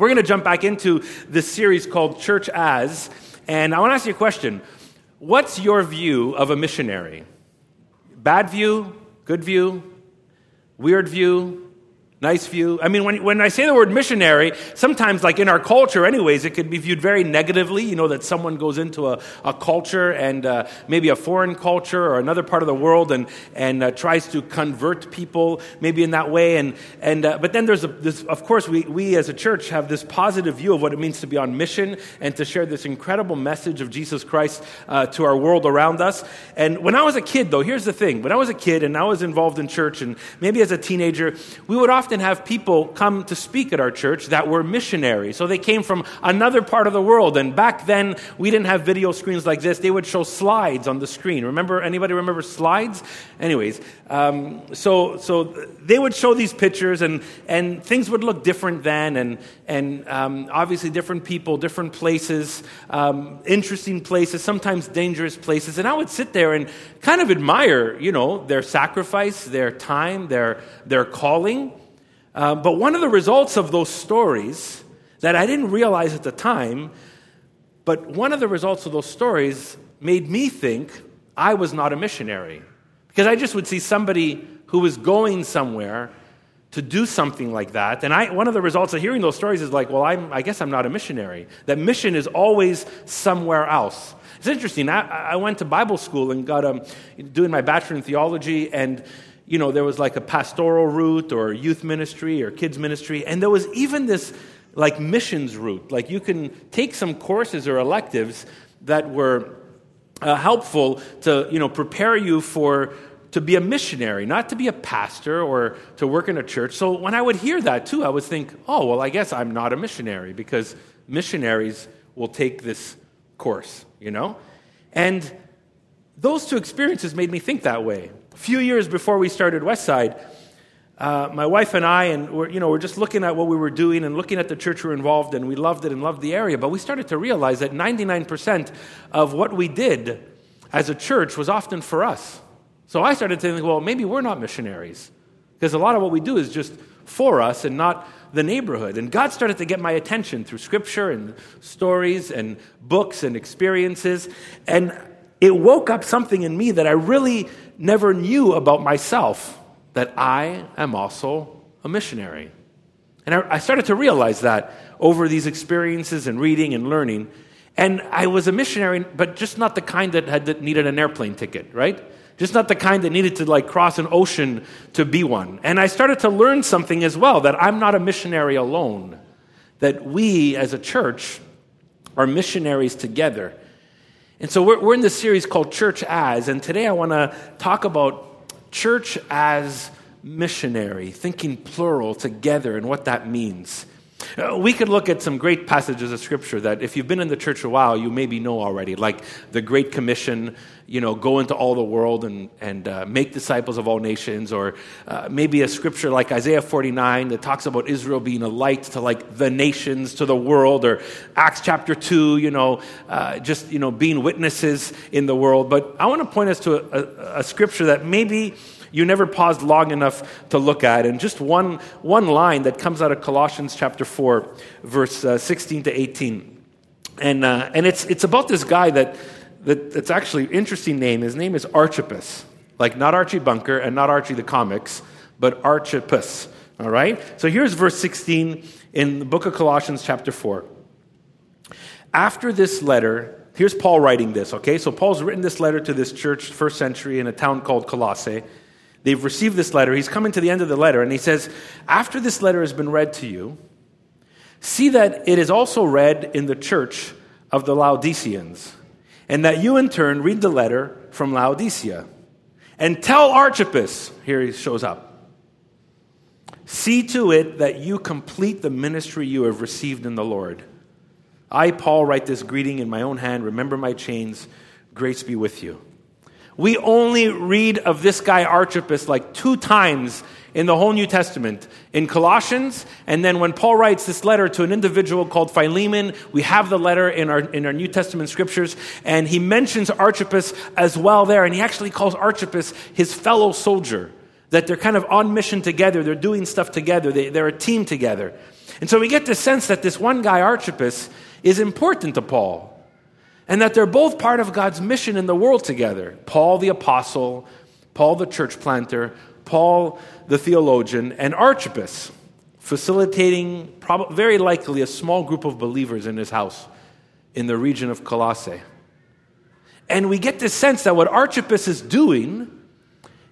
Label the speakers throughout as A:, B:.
A: we're going to jump back into this series called Church As. And I want to ask you a question What's your view of a missionary? Bad view? Good view? Weird view? Nice view. I mean, when, when I say the word missionary, sometimes, like in our culture, anyways, it could be viewed very negatively. You know, that someone goes into a, a culture and uh, maybe a foreign culture or another part of the world and, and uh, tries to convert people maybe in that way. And, and, uh, but then there's a, this, of course, we, we as a church have this positive view of what it means to be on mission and to share this incredible message of Jesus Christ uh, to our world around us. And when I was a kid, though, here's the thing when I was a kid and I was involved in church and maybe as a teenager, we would often often have people come to speak at our church that were missionaries. So they came from another part of the world. And back then, we didn't have video screens like this. They would show slides on the screen. Remember, anybody remember slides? Anyways, um, so, so they would show these pictures and, and things would look different then. And, and um, obviously, different people, different places, um, interesting places, sometimes dangerous places. And I would sit there and kind of admire, you know, their sacrifice, their time, their, their calling. Uh, but one of the results of those stories that I didn't realize at the time, but one of the results of those stories made me think I was not a missionary. Because I just would see somebody who was going somewhere to do something like that. And I, one of the results of hearing those stories is like, well, I'm, I guess I'm not a missionary. That mission is always somewhere else. It's interesting. I, I went to Bible school and got um, doing my bachelor in theology, and you know, there was like a pastoral route or youth ministry or kids ministry, and there was even this like missions route. Like you can take some courses or electives that were uh, helpful to, you know, prepare you for to be a missionary, not to be a pastor or to work in a church. So when I would hear that too, I would think, oh, well, I guess I'm not a missionary because missionaries will take this course, you know? And those two experiences made me think that way few years before we started Westside, uh, my wife and I, and we're, you know, we're just looking at what we were doing and looking at the church we are involved in. We loved it and loved the area, but we started to realize that 99% of what we did as a church was often for us. So I started to think, well, maybe we're not missionaries because a lot of what we do is just for us and not the neighborhood. And God started to get my attention through scripture and stories and books and experiences. And it woke up something in me that I really never knew about myself that I am also a missionary. And I, I started to realize that over these experiences and reading and learning. And I was a missionary, but just not the kind that had that needed an airplane ticket, right? Just not the kind that needed to like cross an ocean to be one. And I started to learn something as well that I'm not a missionary alone. That we as a church are missionaries together. And so we're, we're in this series called Church As, and today I want to talk about church as missionary, thinking plural together and what that means. Uh, we could look at some great passages of scripture that if you've been in the church a while, you maybe know already, like the Great Commission, you know, go into all the world and, and uh, make disciples of all nations, or uh, maybe a scripture like Isaiah 49 that talks about Israel being a light to like the nations, to the world, or Acts chapter 2, you know, uh, just, you know, being witnesses in the world. But I want to point us to a, a, a scripture that maybe you never paused long enough to look at. And just one, one line that comes out of Colossians chapter 4, verse uh, 16 to 18. And, uh, and it's, it's about this guy that, that, that's actually interesting name. His name is Archippus. Like not Archie Bunker and not Archie the comics, but Archippus. All right? So here's verse 16 in the book of Colossians, chapter 4. After this letter, here's Paul writing this, okay? So Paul's written this letter to this church, first century, in a town called Colossae. They've received this letter. He's coming to the end of the letter, and he says, After this letter has been read to you, see that it is also read in the church of the Laodiceans, and that you in turn read the letter from Laodicea. And tell Archippus, here he shows up, see to it that you complete the ministry you have received in the Lord. I, Paul, write this greeting in my own hand. Remember my chains. Grace be with you. We only read of this guy Archippus like two times in the whole New Testament. In Colossians, and then when Paul writes this letter to an individual called Philemon, we have the letter in our, in our New Testament scriptures, and he mentions Archippus as well there, and he actually calls Archippus his fellow soldier. That they're kind of on mission together, they're doing stuff together, they, they're a team together. And so we get the sense that this one guy, Archippus, is important to Paul. And that they're both part of God's mission in the world together. Paul the apostle, Paul the church planter, Paul the theologian, and Archippus, facilitating prob- very likely a small group of believers in his house in the region of Colossae. And we get this sense that what Archippus is doing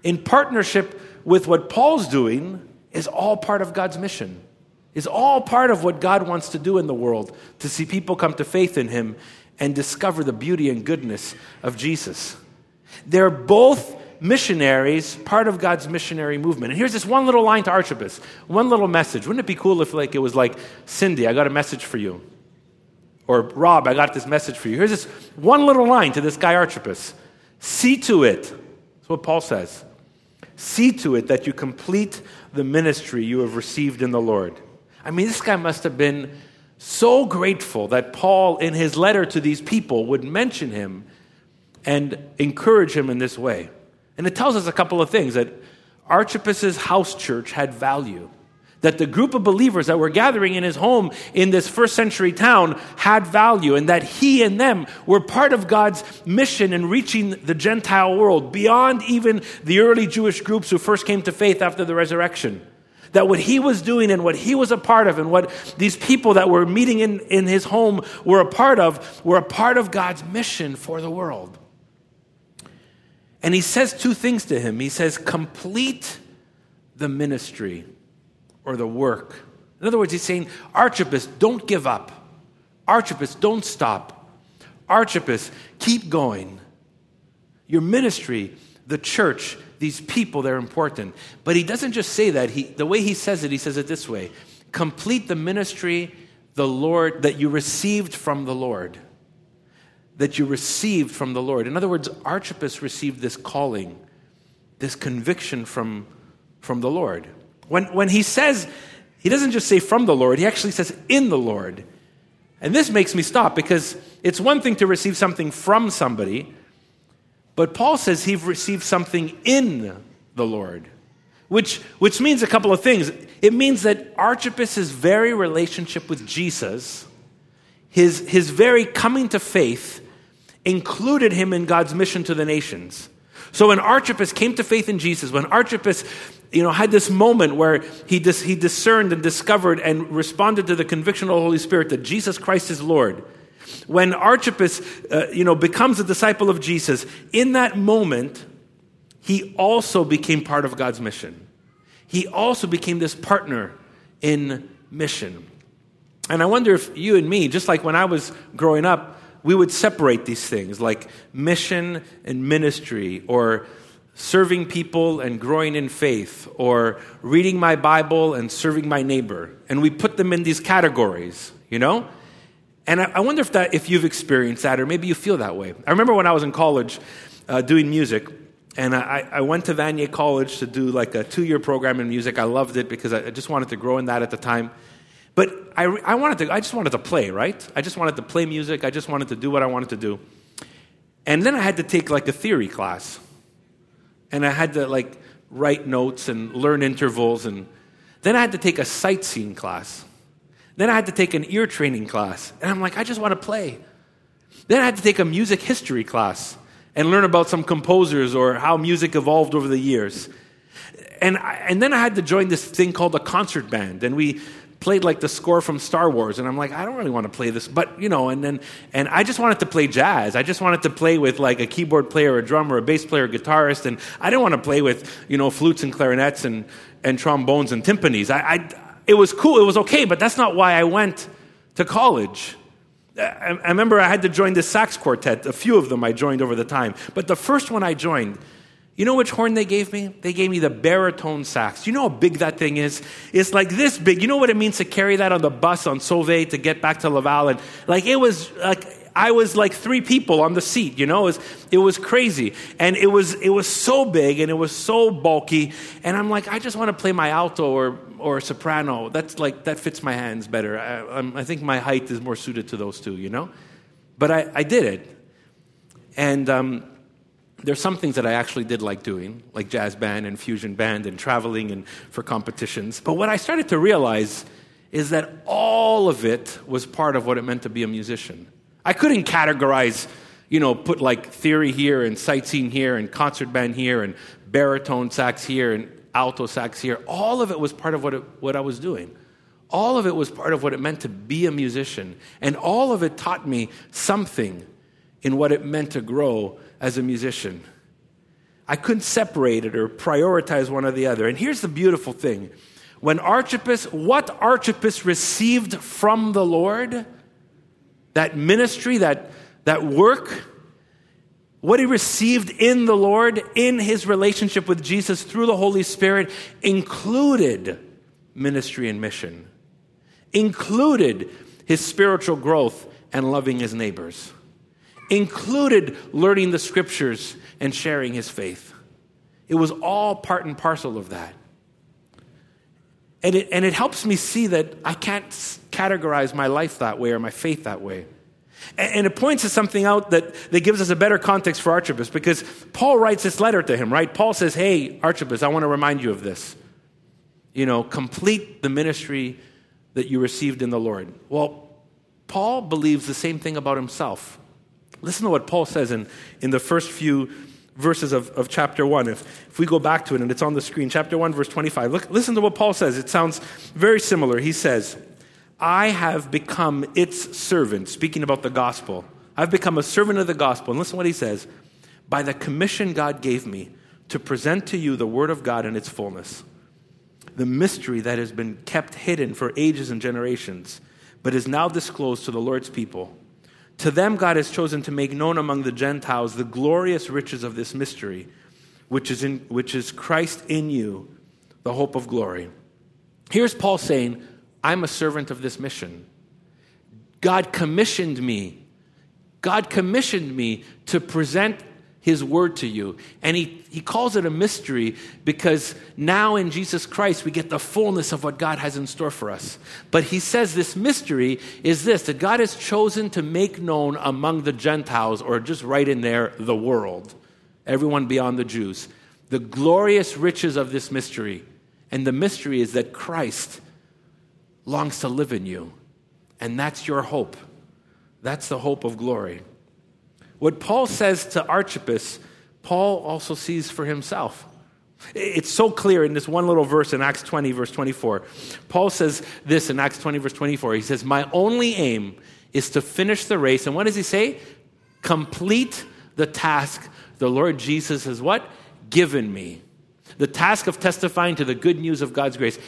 A: in partnership with what Paul's doing is all part of God's mission, is all part of what God wants to do in the world to see people come to faith in him and discover the beauty and goodness of Jesus. They're both missionaries, part of God's missionary movement. And here's this one little line to Archippus, one little message. Wouldn't it be cool if like it was like, Cindy, I got a message for you. Or Rob, I got this message for you. Here's this one little line to this guy Archippus. See to it. That's what Paul says. See to it that you complete the ministry you have received in the Lord. I mean, this guy must have been so grateful that Paul, in his letter to these people, would mention him and encourage him in this way. And it tells us a couple of things that Archippus's house church had value that the group of believers that were gathering in his home in this first century town had value and that he and them were part of God's mission in reaching the Gentile world beyond even the early Jewish groups who first came to faith after the resurrection. That what he was doing and what he was a part of and what these people that were meeting in, in his home were a part of were a part of God's mission for the world. And he says two things to him. He says, complete the ministry or the work. In other words, he's saying, Archippus, don't give up. Archippus, don't stop. Archippus, keep going. Your ministry, the church, these people, they're important. But he doesn't just say that. He, the way he says it, he says it this way complete the ministry the Lord that you received from the Lord. That you received from the Lord. In other words, Archippus received this calling, this conviction from, from the Lord. When, when he says, he doesn't just say from the Lord, he actually says in the Lord. And this makes me stop because it's one thing to receive something from somebody, but Paul says he received something in the Lord, which, which means a couple of things. It means that Archippus' very relationship with Jesus, his, his very coming to faith, included him in God's mission to the nations. So when Archippus came to faith in Jesus, when Archippus you know, had this moment where he, dis- he discerned and discovered and responded to the conviction of the Holy Spirit that Jesus Christ is Lord. When Archippus, uh, you know, becomes a disciple of Jesus, in that moment, he also became part of God's mission. He also became this partner in mission. And I wonder if you and me, just like when I was growing up, we would separate these things like mission and ministry or serving people and growing in faith, or reading my Bible and serving my neighbor. And we put them in these categories, you know? And I, I wonder if, that, if you've experienced that, or maybe you feel that way. I remember when I was in college uh, doing music, and I, I, went to Vanier College to do like a two year program in music. I loved it because I just wanted to grow in that at the time. But I, I, wanted to, I just wanted to play, right? I just wanted to play music. I just wanted to do what I wanted to do. And then I had to take like a theory class and I had to like write notes and learn intervals and then I had to take a sight-singing class. Then I had to take an ear training class. And I'm like, I just want to play. Then I had to take a music history class and learn about some composers or how music evolved over the years. And, I, and then I had to join this thing called a concert band. And we played like the score from Star Wars, and I'm like, I don't really want to play this, but you know, and then and I just wanted to play jazz. I just wanted to play with like a keyboard player, a drummer, a bass player, a guitarist, and I didn't want to play with you know flutes and clarinets and and trombones and timpanis. I, I it was cool, it was okay, but that's not why I went to college. I, I remember I had to join the sax quartet. A few of them I joined over the time, but the first one I joined you know which horn they gave me? They gave me the baritone sax. You know how big that thing is? It's like this big. You know what it means to carry that on the bus on Sauvé to get back to Laval? And like it was like I was like three people on the seat, you know? It was, it was crazy. And it was, it was so big and it was so bulky. And I'm like, I just want to play my alto or, or soprano. That's like, that fits my hands better. I, I think my height is more suited to those two, you know? But I, I did it. And um, there's some things that I actually did like doing, like jazz band and fusion band and traveling and for competitions. But what I started to realize is that all of it was part of what it meant to be a musician. I couldn't categorize, you know, put like theory here and sight-singing here and concert band here and baritone sax here and alto sax here. All of it was part of what, it, what I was doing. All of it was part of what it meant to be a musician. And all of it taught me something in what it meant to grow as a musician. I couldn't separate it or prioritize one or the other. And here's the beautiful thing when Archippus, what Archippus received from the Lord, that ministry, that, that work, what he received in the Lord, in his relationship with Jesus through the Holy Spirit, included ministry and mission, included his spiritual growth and loving his neighbors, included learning the scriptures and sharing his faith. It was all part and parcel of that. And it, and it helps me see that I can't categorize my life that way or my faith that way. And, it points to something out that, that gives us a better context for Archippus because Paul writes this letter to him, right? Paul says, Hey, Archippus, I want to remind you of this. You know, complete the ministry that you received in the Lord. Well, Paul believes the same thing about himself. Listen to what Paul says in, in the first few verses of, of chapter 1. If, if we go back to it and it's on the screen, chapter 1, verse 25, look, listen to what Paul says. It sounds very similar. He says, I have become its servant, speaking about the gospel. I've become a servant of the gospel. And listen to what he says by the commission God gave me to present to you the word of God in its fullness, the mystery that has been kept hidden for ages and generations, but is now disclosed to the Lord's people. To them, God has chosen to make known among the Gentiles the glorious riches of this mystery, which is, in, which is Christ in you, the hope of glory. Here's Paul saying, I'm a servant of this mission. God commissioned me. God commissioned me to present his word to you. And he, he calls it a mystery because now in Jesus Christ we get the fullness of what God has in store for us. But he says this mystery is this that God has chosen to make known among the Gentiles, or just right in there, the world, everyone beyond the Jews, the glorious riches of this mystery. And the mystery is that Christ longs to live in you. And that's your hope. That's the hope of glory. What Paul says to Archippus, Paul also sees for himself. It's so clear in this one little verse in Acts 20, verse 24. Paul says this in Acts 20, verse 24. He says, My only aim is to finish the race. And what does he say? Complete the task the Lord Jesus has what? Given me. The task of testifying to the good news of God's grace.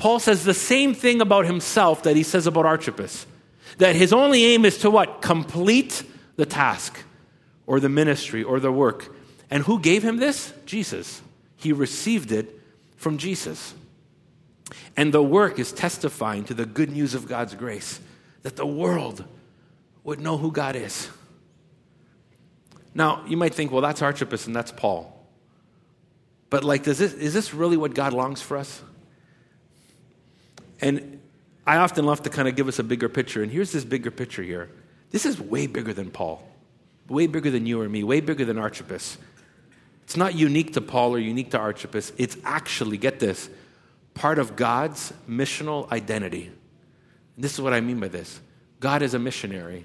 A: Paul says the same thing about himself that he says about Archippus. That his only aim is to what? Complete the task or the ministry or the work. And who gave him this? Jesus. He received it from Jesus. And the work is testifying to the good news of God's grace, that the world would know who God is. Now, you might think, well, that's Archippus and that's Paul. But, like, does this, is this really what God longs for us? And I often love to kind of give us a bigger picture. And here's this bigger picture here. This is way bigger than Paul way bigger than you or me, way bigger than Archippus. It's not unique to Paul or unique to Archippus. It's actually, get this, part of God's missional identity. And this is what I mean by this God is a missionary.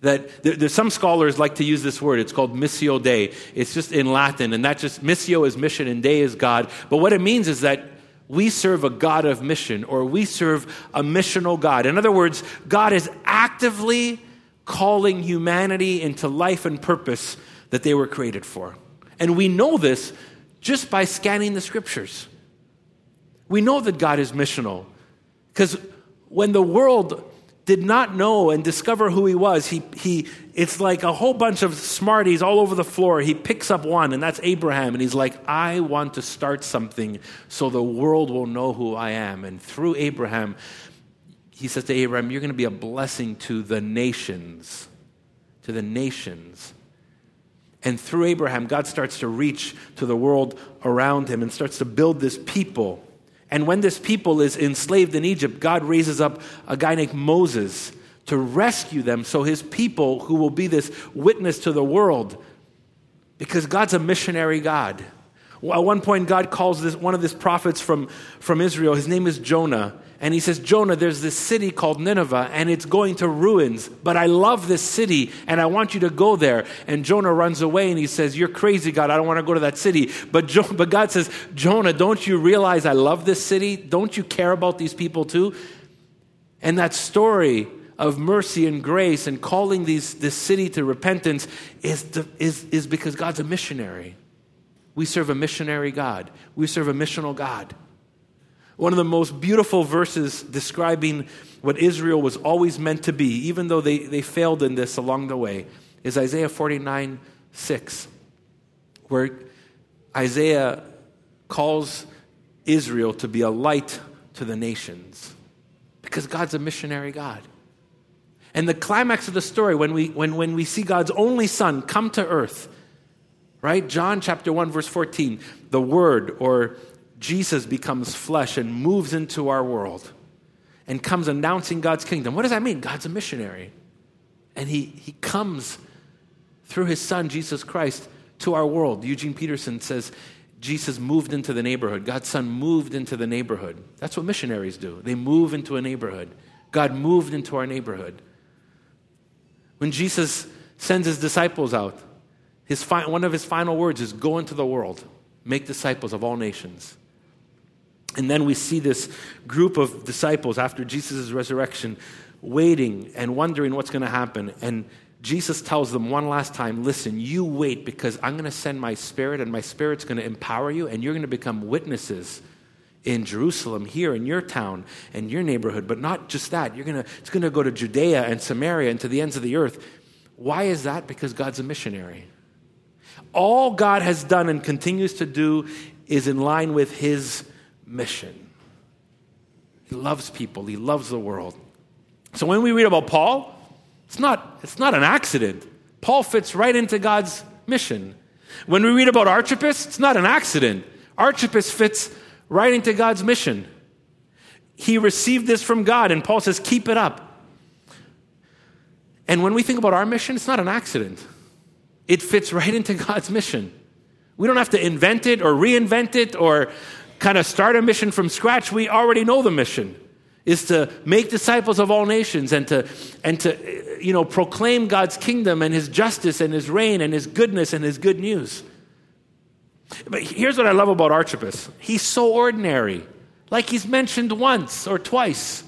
A: That there, there's some scholars like to use this word. It's called missio dei. It's just in Latin, and that just missio is mission and dei is God. But what it means is that we serve a God of mission, or we serve a missional God. In other words, God is actively calling humanity into life and purpose that they were created for. And we know this just by scanning the scriptures. We know that God is missional because when the world did not know and discover who he was, he, he, it's like a whole bunch of smarties all over the floor. He picks up one, and that's Abraham. And he's like, I want to start something so the world will know who I am. And through Abraham, he says to Abraham, You're going to be a blessing to the nations. To the nations. And through Abraham, God starts to reach to the world around him and starts to build this people. And when this people is enslaved in Egypt, God raises up a guy named Moses to rescue them so his people, who will be this witness to the world, because God's a missionary God. At one point, God calls this, one of these prophets from, from Israel, his name is Jonah. And he says, Jonah, there's this city called Nineveh, and it's going to ruins, but I love this city, and I want you to go there. And Jonah runs away, and he says, You're crazy, God. I don't want to go to that city. But, jo- but God says, Jonah, don't you realize I love this city? Don't you care about these people too? And that story of mercy and grace and calling these, this city to repentance is, is, is because God's a missionary. We serve a missionary God, we serve a missional God. One of the most beautiful verses describing what Israel was always meant to be, even though they, they failed in this along the way, is Isaiah 49 6, where Isaiah calls Israel to be a light to the nations because God's a missionary God. And the climax of the story, when we, when, when we see God's only Son come to earth, right? John chapter 1, verse 14, the Word or Jesus becomes flesh and moves into our world and comes announcing God's kingdom. What does that mean? God's a missionary. And he, he comes through his son, Jesus Christ, to our world. Eugene Peterson says Jesus moved into the neighborhood. God's son moved into the neighborhood. That's what missionaries do. They move into a neighborhood. God moved into our neighborhood. When Jesus sends his disciples out, his fi- one of his final words is go into the world, make disciples of all nations. And then we see this group of disciples after Jesus' resurrection waiting and wondering what's going to happen. And Jesus tells them one last time listen, you wait because I'm going to send my spirit, and my spirit's going to empower you, and you're going to become witnesses in Jerusalem, here in your town and your neighborhood. But not just that, you're gonna, it's going to go to Judea and Samaria and to the ends of the earth. Why is that? Because God's a missionary. All God has done and continues to do is in line with his mission. He loves people, he loves the world. So when we read about Paul, it's not, it's not an accident. Paul fits right into God's mission. When we read about Archippus, it's not an accident. Archippus fits right into God's mission. He received this from God, and Paul says, keep it up. And when we think about our mission, it's not an accident. It fits right into God's mission. We don't have to invent it or reinvent it or kind of start a mission from scratch, we already know the mission is to make disciples of all nations and to and to you know proclaim God's kingdom and his justice and his reign and his goodness and his good news. But here's what I love about Archippus. He's so ordinary. Like he's mentioned once or twice.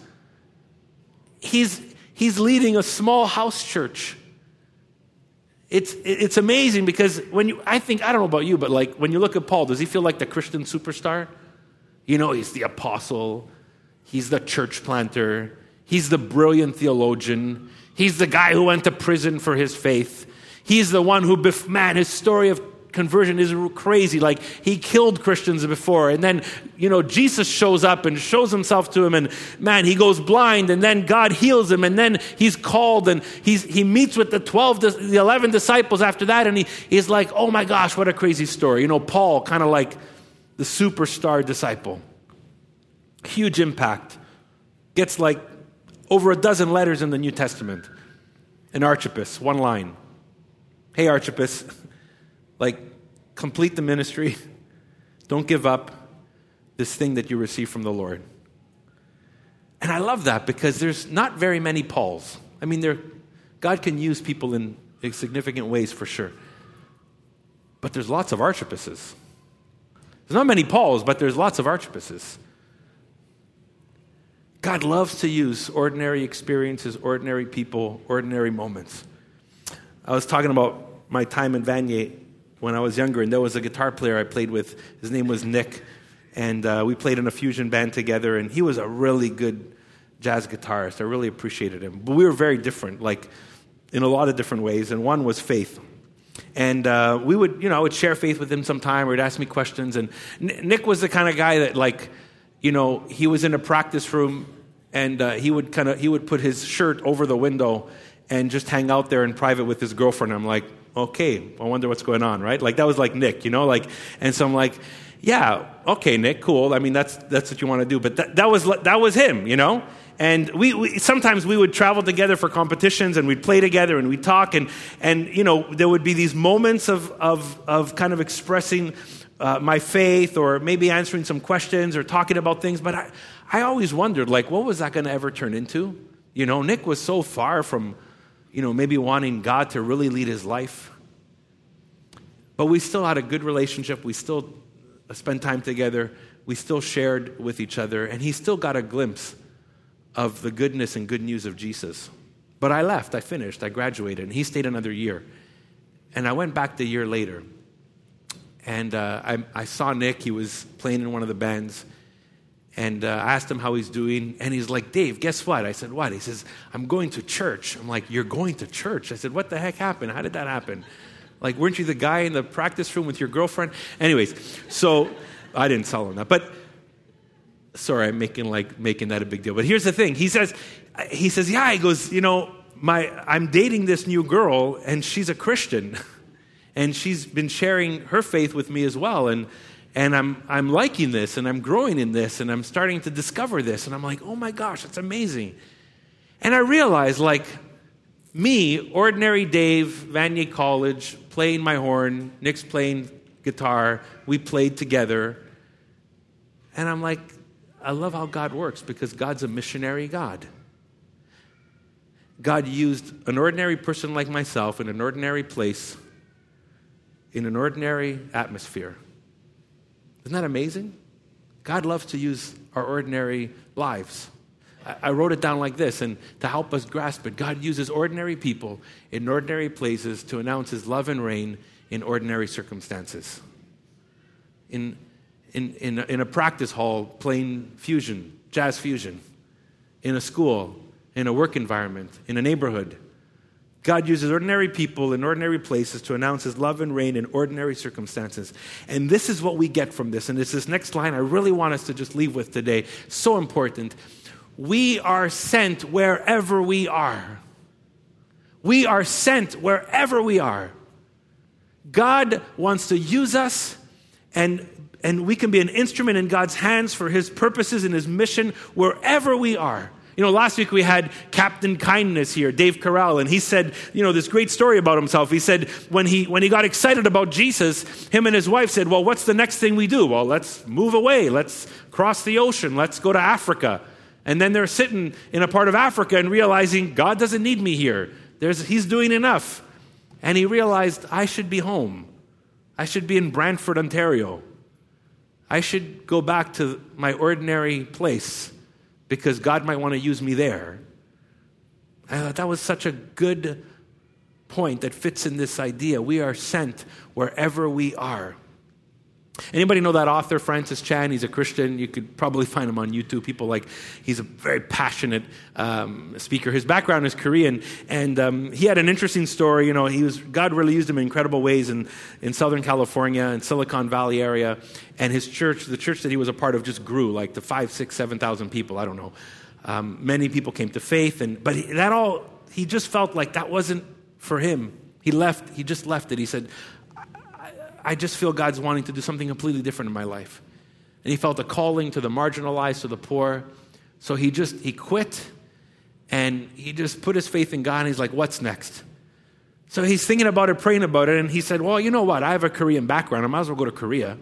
A: He's he's leading a small house church. It's, it's amazing because when you, I think, I don't know about you, but like when you look at Paul, does he feel like the Christian superstar? You know, he's the apostle, he's the church planter, he's the brilliant theologian, he's the guy who went to prison for his faith. He's the one who, man, his story of conversion is crazy. Like he killed Christians before. And then, you know, Jesus shows up and shows himself to him. And man, he goes blind. And then God heals him. And then he's called and he's, he meets with the 12, the 11 disciples after that. And he, he's like, oh my gosh, what a crazy story. You know, Paul, kind of like the superstar disciple. Huge impact. Gets like over a dozen letters in the New Testament. And Archippus, one line. Hey, Archippus, like, complete the ministry. Don't give up this thing that you receive from the Lord. And I love that because there's not very many Pauls. I mean, God can use people in significant ways for sure. But there's lots of Archippuses. There's not many Pauls, but there's lots of Archippuses. God loves to use ordinary experiences, ordinary people, ordinary moments. I was talking about my time in Vanier when I was younger, and there was a guitar player I played with. His name was Nick, and uh, we played in a fusion band together, and he was a really good jazz guitarist. I really appreciated him. But we were very different, like in a lot of different ways, and one was faith. And uh, we would, you know, I would share faith with him sometime, or he'd ask me questions. And Nick was the kind of guy that, like, you know, he was in a practice room, and uh, he would kind of he would put his shirt over the window and just hang out there in private with his girlfriend. I'm like, okay, I wonder what's going on, right? Like that was like Nick, you know, like, and so I'm like, yeah, okay, Nick, cool. I mean, that's that's what you want to do, but that, that was that was him, you know. And we, we, sometimes we would travel together for competitions and we'd play together and we'd talk and, and you know, there would be these moments of, of, of kind of expressing uh, my faith or maybe answering some questions or talking about things. But I, I always wondered, like, what was that going to ever turn into? You know, Nick was so far from, you know, maybe wanting God to really lead his life. But we still had a good relationship. We still spent time together. We still shared with each other. And he still got a glimpse of the goodness and good news of Jesus. But I left, I finished, I graduated, and he stayed another year. And I went back the year later. And uh, I, I, saw Nick, he was playing in one of the bands. And uh, I asked him how he's doing. And he's like, Dave, guess what? I said, What? He says, I'm going to church. I'm like, You're going to church? I said, What the heck happened? How did that happen? Like, weren't you the guy in the practice room with your girlfriend? Anyways, so I didn't tell him that. But sorry, I'm making like making that a big deal. But here's the thing. He says, he says, yeah, he goes, you know, my I'm dating this new girl and she's a Christian. And she's been sharing her faith with me as well. And and I'm I'm liking this and I'm growing in this and I'm starting to discover this. And I'm like, oh my gosh, that's amazing. And I realized like me, ordinary Dave, Vanier College, playing my horn, Nick's playing guitar, we played together. And I'm like, I love how God works because God's a missionary God. God used an ordinary person like myself in an ordinary place, in an ordinary atmosphere. Isn't that amazing? God loves to use our ordinary lives. I wrote it down like this, and to help us grasp it, God uses ordinary people in ordinary places to announce His love and reign in ordinary circumstances. In in, in, in a practice hall playing fusion, jazz fusion, in a school, in a work environment, in a neighborhood. God uses ordinary people in ordinary places to announce his love and reign in ordinary circumstances. And this is what we get from this. And it's this next line I really want us to just leave with today. So important. We are sent wherever we are. We are sent wherever we are. God wants to use us and and we can be an instrument in God's hands for His purposes and His mission wherever we are. You know, last week we had Captain Kindness here, Dave Carell, and he said, you know, this great story about himself. He said when he when he got excited about Jesus, him and his wife said, "Well, what's the next thing we do? Well, let's move away. Let's cross the ocean. Let's go to Africa." And then they're sitting in a part of Africa and realizing God doesn't need me here. There's, he's doing enough. And he realized I should be home. I should be in Brantford, Ontario. I should go back to my ordinary place because God might want to use me there. I thought that was such a good point that fits in this idea. We are sent wherever we are. Anybody know that author, Francis Chan? He's a Christian. You could probably find him on YouTube. People like, he's a very passionate um, speaker. His background is Korean, and um, he had an interesting story. You know, he was, God really used him in incredible ways in, in Southern California and Silicon Valley area. And his church, the church that he was a part of, just grew like to five, six, seven thousand people. I don't know. Um, many people came to faith, and but he, that all, he just felt like that wasn't for him. He left, he just left it. He said, I just feel God's wanting to do something completely different in my life. And he felt a calling to the marginalized, to the poor. So he just, he quit and he just put his faith in God and he's like, what's next? So he's thinking about it, praying about it, and he said, well, you know what? I have a Korean background. I might as well go to Korea.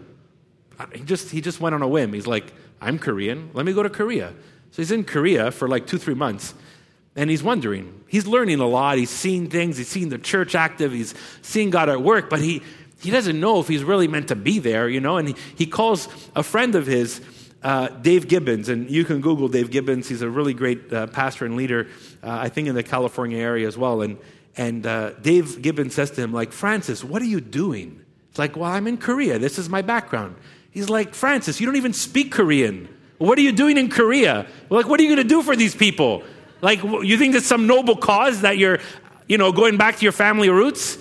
A: Uh, he just, he just went on a whim. He's like, I'm Korean. Let me go to Korea. So he's in Korea for like two, three months. And he's wondering. He's learning a lot. He's seeing things. He's seeing the church active. He's seeing God at work. But he, he doesn't know if he's really meant to be there, you know. And he, he calls a friend of his, uh, Dave Gibbons, and you can Google Dave Gibbons. He's a really great uh, pastor and leader, uh, I think, in the California area as well. And, and uh, Dave Gibbons says to him, like, Francis, what are you doing? It's like, well, I'm in Korea. This is my background. He's like, Francis, you don't even speak Korean. What are you doing in Korea? Like, what are you going to do for these people? Like, you think it's some noble cause that you're, you know, going back to your family roots?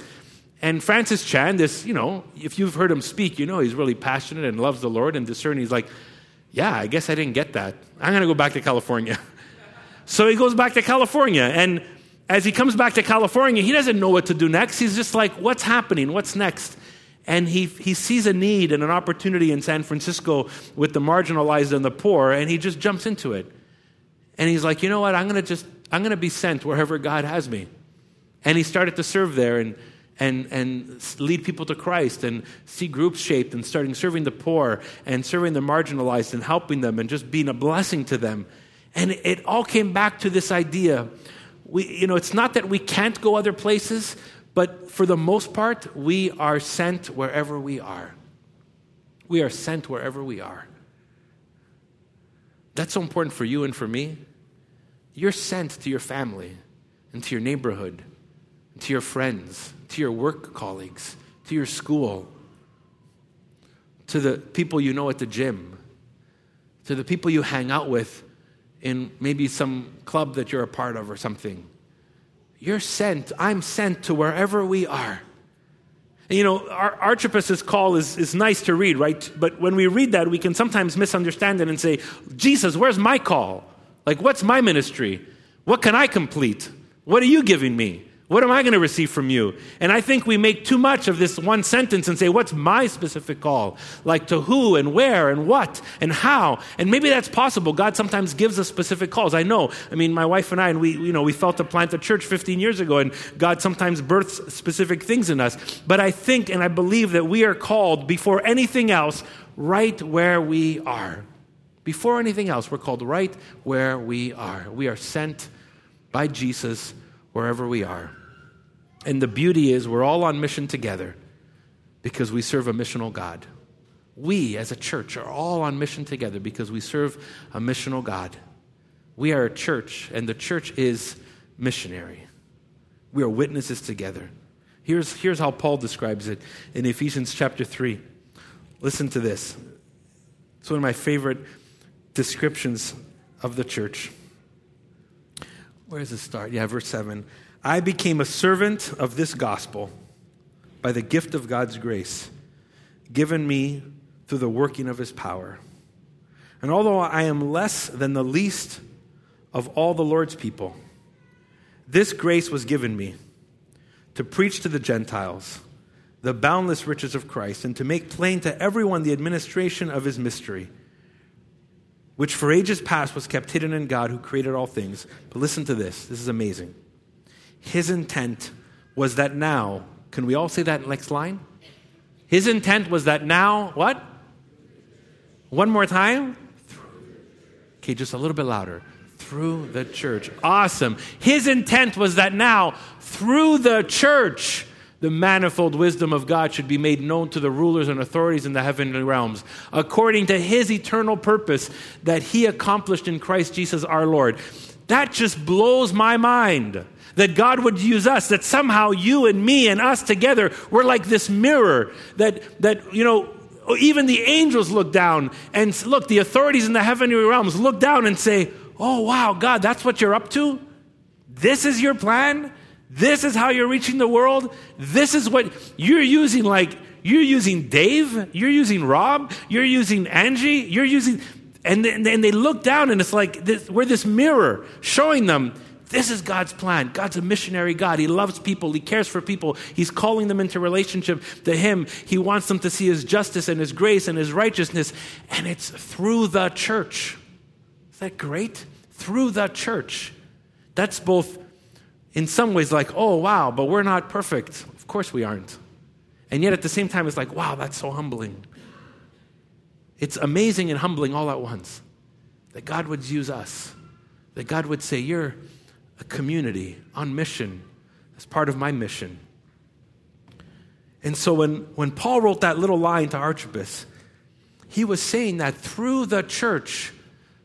A: And Francis Chan, this, you know, if you've heard him speak, you know he's really passionate and loves the Lord and discerning. He's like, yeah, I guess I didn't get that. I'm going to go back to California. so he goes back to California. And as he comes back to California, he doesn't know what to do next. He's just like, what's happening? What's next? And he, he sees a need and an opportunity in San Francisco with the marginalized and the poor, and he just jumps into it. And he's like, you know what? I'm going to just, I'm going to be sent wherever God has me. And he started to serve there. And and, and lead people to Christ and see groups shaped and starting serving the poor and serving the marginalized and helping them and just being a blessing to them. And it all came back to this idea. We, you know, it's not that we can't go other places, but for the most part, we are sent wherever we are. We are sent wherever we are. That's so important for you and for me. You're sent to your family and to your neighborhood, and to your friends, to your work colleagues, to your school, to the people you know at the gym, to the people you hang out with in maybe some club that you're a part of or something. You're sent, I'm sent to wherever we are. And, you know, Ar- Archippus's call is, is nice to read, right? But when we read that, we can sometimes misunderstand it and say, Jesus, where's my call? Like, what's my ministry? What can I complete? What are you giving me? What am I going to receive from you? And I think we make too much of this one sentence and say, What's my specific call? Like to who and where and what and how. And maybe that's possible. God sometimes gives us specific calls. I know. I mean, my wife and I, and we, you know, we felt to plant a church 15 years ago, and God sometimes births specific things in us. But I think and I believe that we are called before anything else right where we are. Before anything else, we're called right where we are. We are sent by Jesus wherever we are. And the beauty is, we're all on mission together because we serve a missional God. We, as a church, are all on mission together because we serve a missional God. We are a church, and the church is missionary. We are witnesses together. Here's, here's how Paul describes it in Ephesians chapter 3. Listen to this. It's one of my favorite descriptions of the church. Where does it start? Yeah, verse 7. I became a servant of this gospel by the gift of God's grace given me through the working of his power. And although I am less than the least of all the Lord's people, this grace was given me to preach to the Gentiles the boundless riches of Christ and to make plain to everyone the administration of his mystery, which for ages past was kept hidden in God who created all things. But listen to this this is amazing. His intent was that now, can we all say that next line? His intent was that now, what? One more time? Okay, just a little bit louder. Through the church. Awesome. His intent was that now, through the church, the manifold wisdom of God should be made known to the rulers and authorities in the heavenly realms, according to his eternal purpose that he accomplished in Christ Jesus our Lord. That just blows my mind that God would use us, that somehow you and me and us together, we're like this mirror that, that you know, even the angels look down and look, the authorities in the heavenly realms look down and say, Oh, wow, God, that's what you're up to? This is your plan? This is how you're reaching the world? This is what you're using, like, you're using Dave, you're using Rob, you're using Angie, you're using, and then they look down and it's like this, we're this mirror showing them this is God's plan. God's a missionary God. He loves people. He cares for people. He's calling them into relationship to Him. He wants them to see His justice and His grace and His righteousness. And it's through the church. Is that great? Through the church. That's both, in some ways, like, oh, wow, but we're not perfect. Of course we aren't. And yet at the same time, it's like, wow, that's so humbling. It's amazing and humbling all at once that God would use us, that God would say, You're a community on mission as part of my mission. And so when, when Paul wrote that little line to Archippus, he was saying that through the church,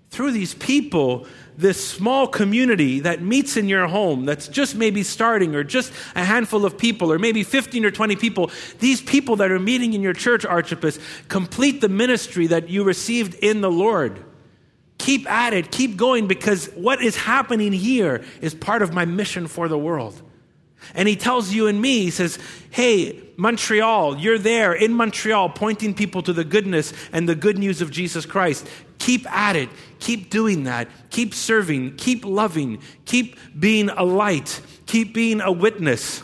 A: through these people, this small community that meets in your home, that's just maybe starting, or just a handful of people, or maybe 15 or 20 people, these people that are meeting in your church, Archippus, complete the ministry that you received in the Lord. Keep at it, keep going, because what is happening here is part of my mission for the world. And he tells you and me, he says, Hey, Montreal, you're there in Montreal, pointing people to the goodness and the good news of Jesus Christ. Keep at it. Keep doing that. Keep serving. Keep loving. Keep being a light. Keep being a witness.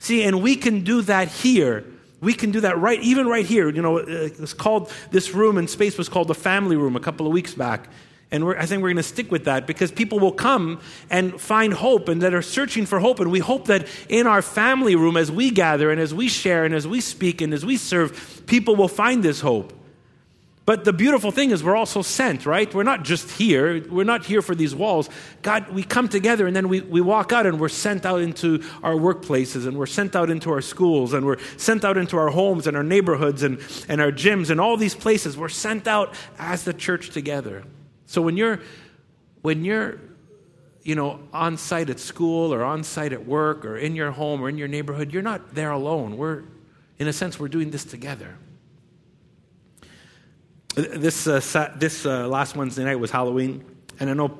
A: See, and we can do that here we can do that right, even right here. You know, uh, it's called, this room and space was called the family room a couple of weeks back. And I think we're going to stick with that because people will come and find hope and that are searching for hope. And we hope that in our family room, as we gather and as we share and as we speak and as we serve, people will find this hope. But the beautiful thing is, we're also sent, right? We're not just here. We're not here for these walls. God, we come together and then we, we walk out and we're sent out into our workplaces and we're sent out into our schools and we're sent out into our homes and our neighborhoods and, and our gyms and all these places. We're sent out as the church together. So when you're, when you're, you know, on site at school or on site at work or in your home or in your neighborhood, you're not there alone. We're, in a sense, we're doing this together. This, uh, this uh, last Wednesday night was Halloween, and I know,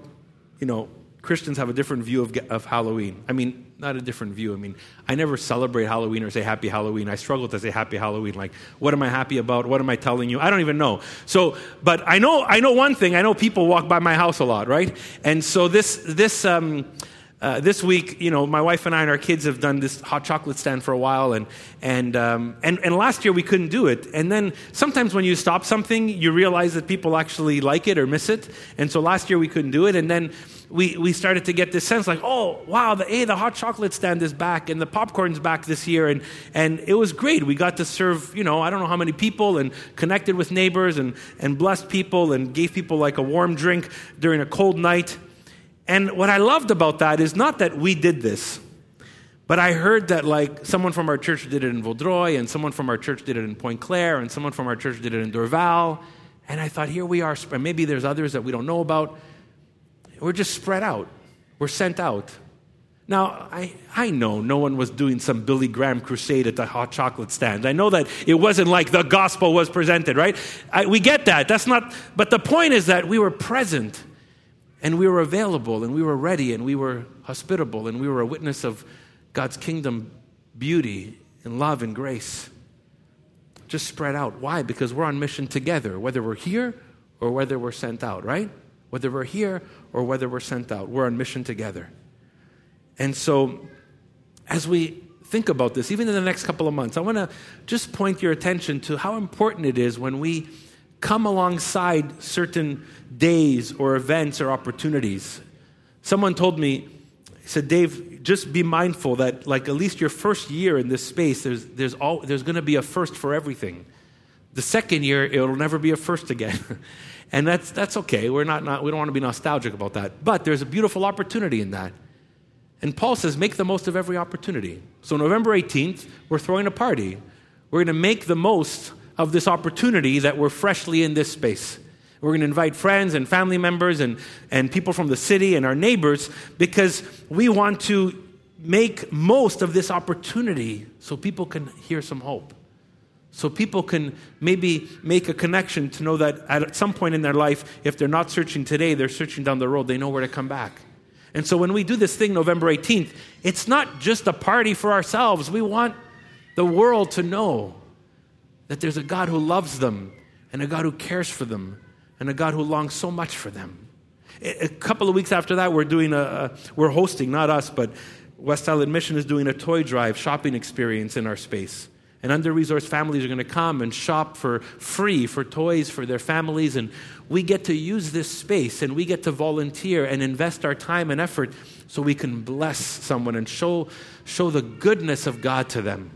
A: you know, Christians have a different view of, of Halloween. I mean, not a different view. I mean, I never celebrate Halloween or say Happy Halloween. I struggle to say Happy Halloween. Like, what am I happy about? What am I telling you? I don't even know. So, but I know, I know one thing. I know people walk by my house a lot, right? And so this, this, um, uh, this week, you know, my wife and I and our kids have done this hot chocolate stand for a while, and and um, and and last year we couldn't do it. And then sometimes when you stop something, you realize that people actually like it or miss it. And so last year we couldn't do it, and then we we started to get this sense like, oh wow, the hey, the hot chocolate stand is back, and the popcorn's back this year, and and it was great. We got to serve, you know, I don't know how many people, and connected with neighbors, and and blessed people, and gave people like a warm drink during a cold night. And what I loved about that is not that we did this, but I heard that like someone from our church did it in Vaudreuil, and someone from our church did it in Pointe-Claire, and someone from our church did it in Dorval. And I thought, here we are. Maybe there's others that we don't know about. We're just spread out. We're sent out. Now, I, I know no one was doing some Billy Graham crusade at the hot chocolate stand. I know that it wasn't like the gospel was presented, right? I, we get that. That's not, but the point is that we were present and we were available and we were ready and we were hospitable and we were a witness of God's kingdom beauty and love and grace. Just spread out. Why? Because we're on mission together, whether we're here or whether we're sent out, right? Whether we're here or whether we're sent out, we're on mission together. And so, as we think about this, even in the next couple of months, I want to just point your attention to how important it is when we come alongside certain days or events or opportunities. Someone told me, he said, Dave, just be mindful that, like, at least your first year in this space, there's, there's, all, there's going to be a first for everything. The second year, it'll never be a first again. and that's, that's okay. We're not, not, we don't want to be nostalgic about that. But there's a beautiful opportunity in that. And Paul says, make the most of every opportunity. So, November 18th, we're throwing a party. We're going to make the most of this opportunity that we're freshly in this space. We're going to invite friends and family members and, and people from the city and our neighbors because we want to make most of this opportunity so people can hear some hope. So people can maybe make a connection to know that at some point in their life, if they're not searching today, they're searching down the road, they know where to come back. And so when we do this thing November 18th, it's not just a party for ourselves. We want the world to know that there's a God who loves them and a God who cares for them and a God who longs so much for them. A couple of weeks after that, we're doing a, we're hosting, not us, but West Island Mission is doing a toy drive shopping experience in our space. And under resourced families are going to come and shop for free for toys for their families. And we get to use this space and we get to volunteer and invest our time and effort so we can bless someone and show, show the goodness of God to them.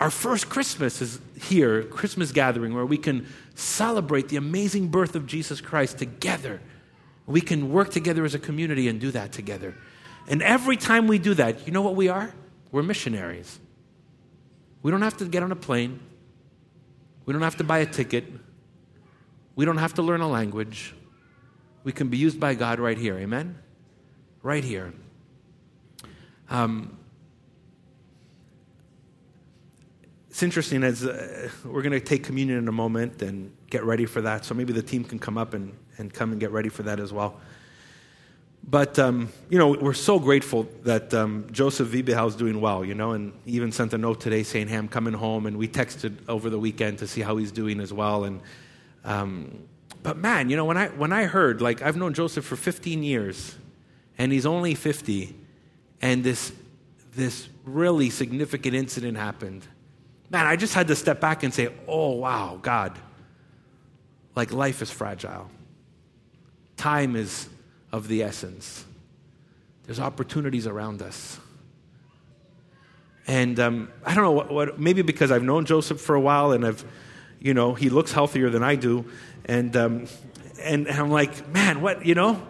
A: Our first Christmas is here, Christmas gathering, where we can celebrate the amazing birth of Jesus Christ together. We can work together as a community and do that together. And every time we do that, you know what we are? We're missionaries. We don't have to get on a plane. We don't have to buy a ticket. We don't have to learn a language. We can be used by God right here. Amen? Right here. Um, it's interesting as uh, we're going to take communion in a moment and get ready for that. So maybe the team can come up and, and come and get ready for that as well. But, um, you know, we're so grateful that um, Joseph Vibehau is doing well, you know, and he even sent a note today saying, hey, I'm coming home. And we texted over the weekend to see how he's doing as well. And, um, but man, you know, when I, when I heard, like, I've known Joseph for 15 years, and he's only 50, and this, this really significant incident happened – man, I just had to step back and say, oh, wow, God, like life is fragile. Time is of the essence. There's opportunities around us. And um, I don't know what, what, maybe because I've known Joseph for a while and I've, you know, he looks healthier than I do. And, um, and, and I'm like, man, what, you know?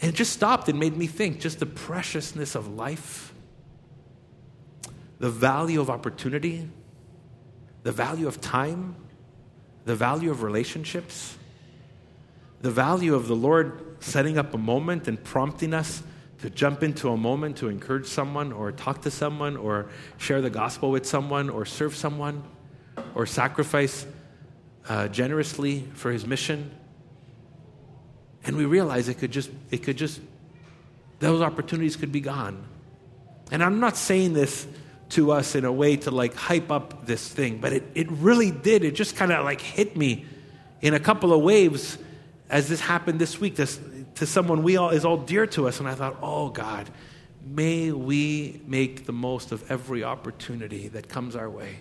A: And it just stopped and made me think just the preciousness of life, the value of opportunity, the value of time, the value of relationships, the value of the Lord setting up a moment and prompting us to jump into a moment to encourage someone or talk to someone or share the gospel with someone or serve someone or sacrifice uh, generously for his mission. And we realize it could just, it could just, those opportunities could be gone. And I'm not saying this to us in a way to like hype up this thing, but it, it really did. It just kind of like hit me in a couple of waves as this happened this week this, to someone we all is all dear to us. And I thought, oh God, may we make the most of every opportunity that comes our way.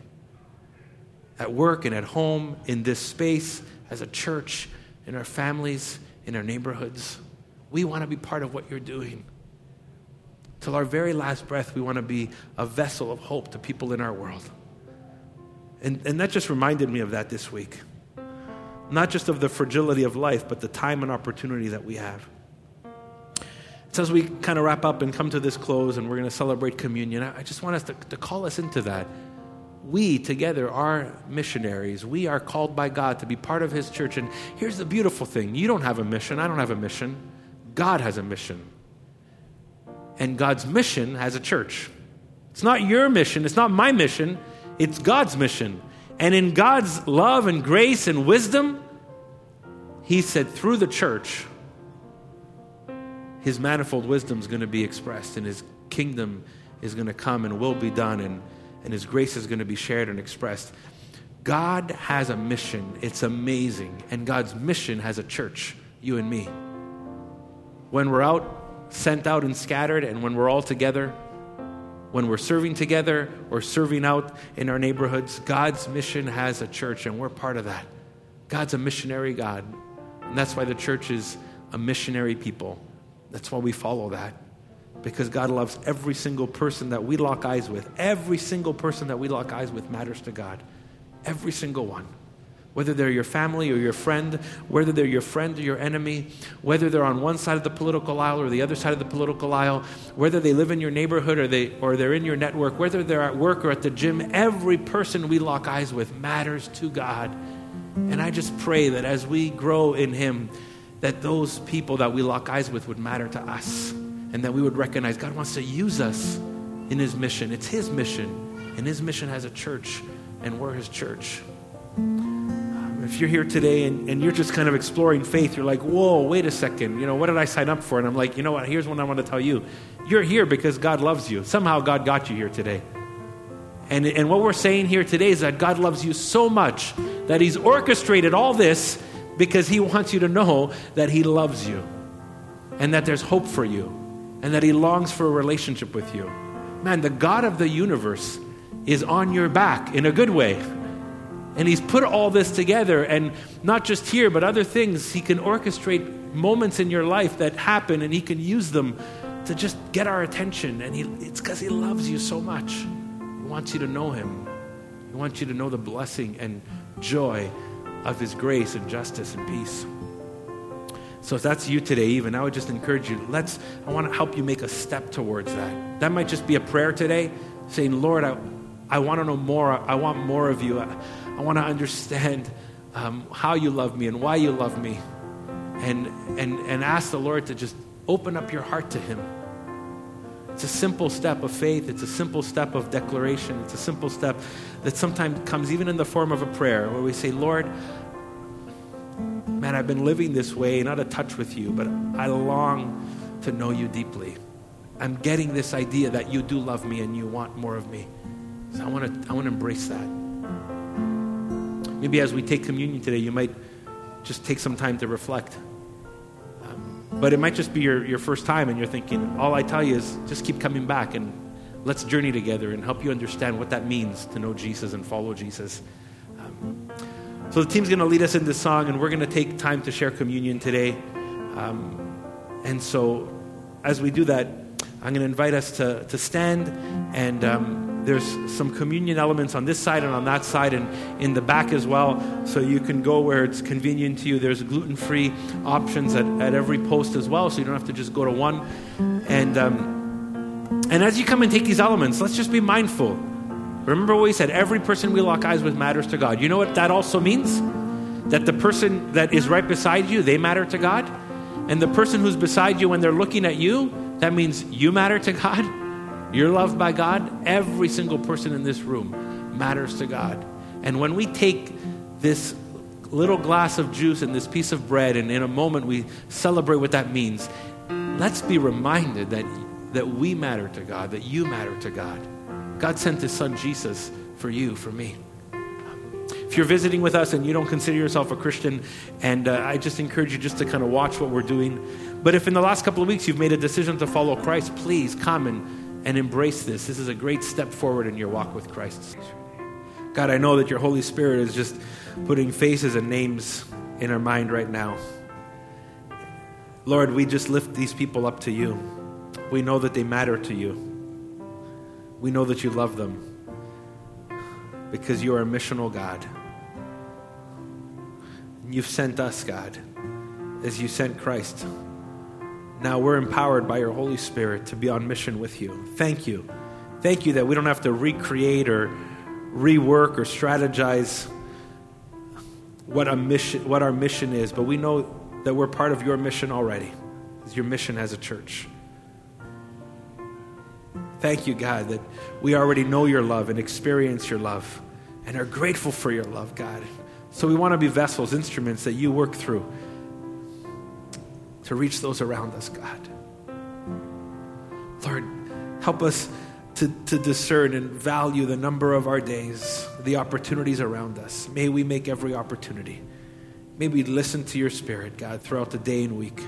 A: At work and at home, in this space, as a church, in our families, in our neighborhoods. We want to be part of what you're doing. Till our very last breath, we want to be a vessel of hope to people in our world. And, and that just reminded me of that this week. Not just of the fragility of life, but the time and opportunity that we have. So, as we kind of wrap up and come to this close and we're going to celebrate communion, I just want us to, to call us into that we together are missionaries. We are called by God to be part of His church. And here's the beautiful thing you don't have a mission, I don't have a mission. God has a mission. And God's mission has a church. It's not your mission, it's not my mission, it's God's mission. And in God's love and grace and wisdom, He said through the church, His manifold wisdom is going to be expressed and His kingdom is going to come and will be done. And and His grace is going to be shared and expressed. God has a mission. It's amazing. And God's mission has a church, you and me. When we're out, sent out and scattered, and when we're all together, when we're serving together or serving out in our neighborhoods, God's mission has a church, and we're part of that. God's a missionary God. And that's why the church is a missionary people. That's why we follow that because God loves every single person that we lock eyes with. Every single person that we lock eyes with matters to God. Every single one. Whether they're your family or your friend, whether they're your friend or your enemy, whether they're on one side of the political aisle or the other side of the political aisle, whether they live in your neighborhood or, they, or they're in your network, whether they're at work or at the gym, every person we lock eyes with matters to God. And I just pray that as we grow in Him, that those people that we lock eyes with would matter to us and that we would recognize God wants to use us in His mission. It's His mission, and His mission has a church, and we're His church. If you're here today and, and you're just kind of exploring faith, you're like, whoa, wait a second, you know, what did I sign up for? And I'm like, you know what, here's what I want to tell you. You're here because God loves you. Somehow God got you here today. And, and what we're saying here today is that God loves you so much that He's orchestrated all this because He wants you to know that He loves you and that there's hope for you and that He longs for a relationship with you. Man, the God of the universe is on your back in a good way. And He's put all this together, and not just here, but other things. He can orchestrate moments in your life that happen, and He can use them to just get our attention. And he, it's because He loves you so much. He wants you to know Him, He wants you to know the blessing and joy of His grace and justice and peace. So if that's you today, even, I would just encourage you, let's, I want to help you make a step towards that. That might just be a prayer today, saying, Lord, I, I want to know more. I want more of you. I, I want to understand um, how you love me and why you love me. And, and, and ask the Lord to just open up your heart to Him. It's a simple step of faith. It's a simple step of declaration. It's a simple step that sometimes comes even in the form of a prayer where we say, Lord, man, I've been living this way, not a touch with you, but I long to know you deeply. I'm getting this idea that you do love me and you want more of me. So I want to I want to embrace that. Maybe as we take communion today, you might just take some time to reflect. Um, but it might just be your, your first time and you're thinking, all I tell you is just keep coming back and let's journey together and help you understand what that means to know Jesus and follow Jesus. Um, So the team's going to lead us in this song, and we're going to take time to share communion today. Um, and so, as we do that, I'm going to invite us to, to stand, and um, there's some communion elements on this side and on that side, and in the back as well. So you can go where it's convenient to you. There's gluten free options at, at every post as well, so you don't have to just go to one. And, um, and as you come and take these elements, let's just be mindful Remember what we said every person we lock eyes with matters to God. You know what that also means? That the person that is right beside you, they matter to God. And the person who's beside you when they're looking at you, that means you matter to God. You're loved by God. Every single person in this room matters to God. And when we take this little glass of juice and this piece of bread, and in a moment we celebrate what that means, let's be reminded that, that we matter to God, that you matter to God. God sent his son Jesus for you, for me. If you're visiting with us and you don't consider yourself a Christian, and uh, I just encourage you just to kind of watch what we're doing. But if in the last couple of weeks you've made a decision to follow Christ, please come and, and embrace this. This is a great step forward in your walk with Christ. God, I know that your Holy Spirit is just putting faces and names in our mind right now. Lord, we just lift these people up to you. We know that they matter to you we know that you love them because you are a missional God. You've sent us, God, as you sent Christ. Now we're empowered by your Holy Spirit to be on mission with you. Thank you. Thank you that we don't have to recreate or rework or strategize what, a mission, what our mission is, but we know that we're part of your mission already. Your mission as a church. Thank you, God, that we already know your love and experience your love and are grateful for your love, God. So we want to be vessels, instruments that you work through to reach those around us, God. Lord, help us to, to discern and value the number of our days, the opportunities around us. May we make every opportunity. May we listen to your spirit, God, throughout the day and week.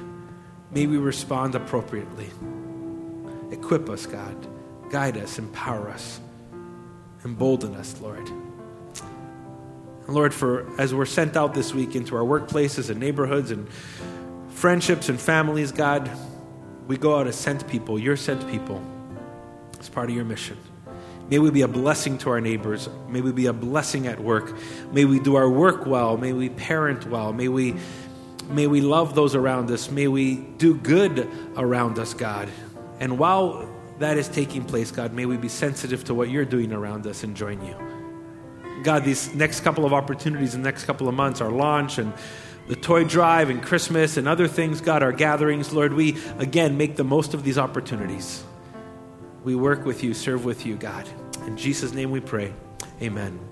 A: May we respond appropriately. Equip us, God guide us, empower us, embolden us, Lord. And Lord, for as we're sent out this week into our workplaces and neighborhoods and friendships and families, God, we go out as sent people, your sent people, as part of your mission. May we be a blessing to our neighbors. May we be a blessing at work. May we do our work well. May we parent well. May we, may we love those around us. May we do good around us, God. And while that is taking place, God, may we be sensitive to what you're doing around us and join you. God, these next couple of opportunities, the next couple of months, our launch and the toy drive and Christmas and other things, God, our gatherings, Lord, we again make the most of these opportunities. We work with you, serve with you, God. In Jesus' name we pray. Amen.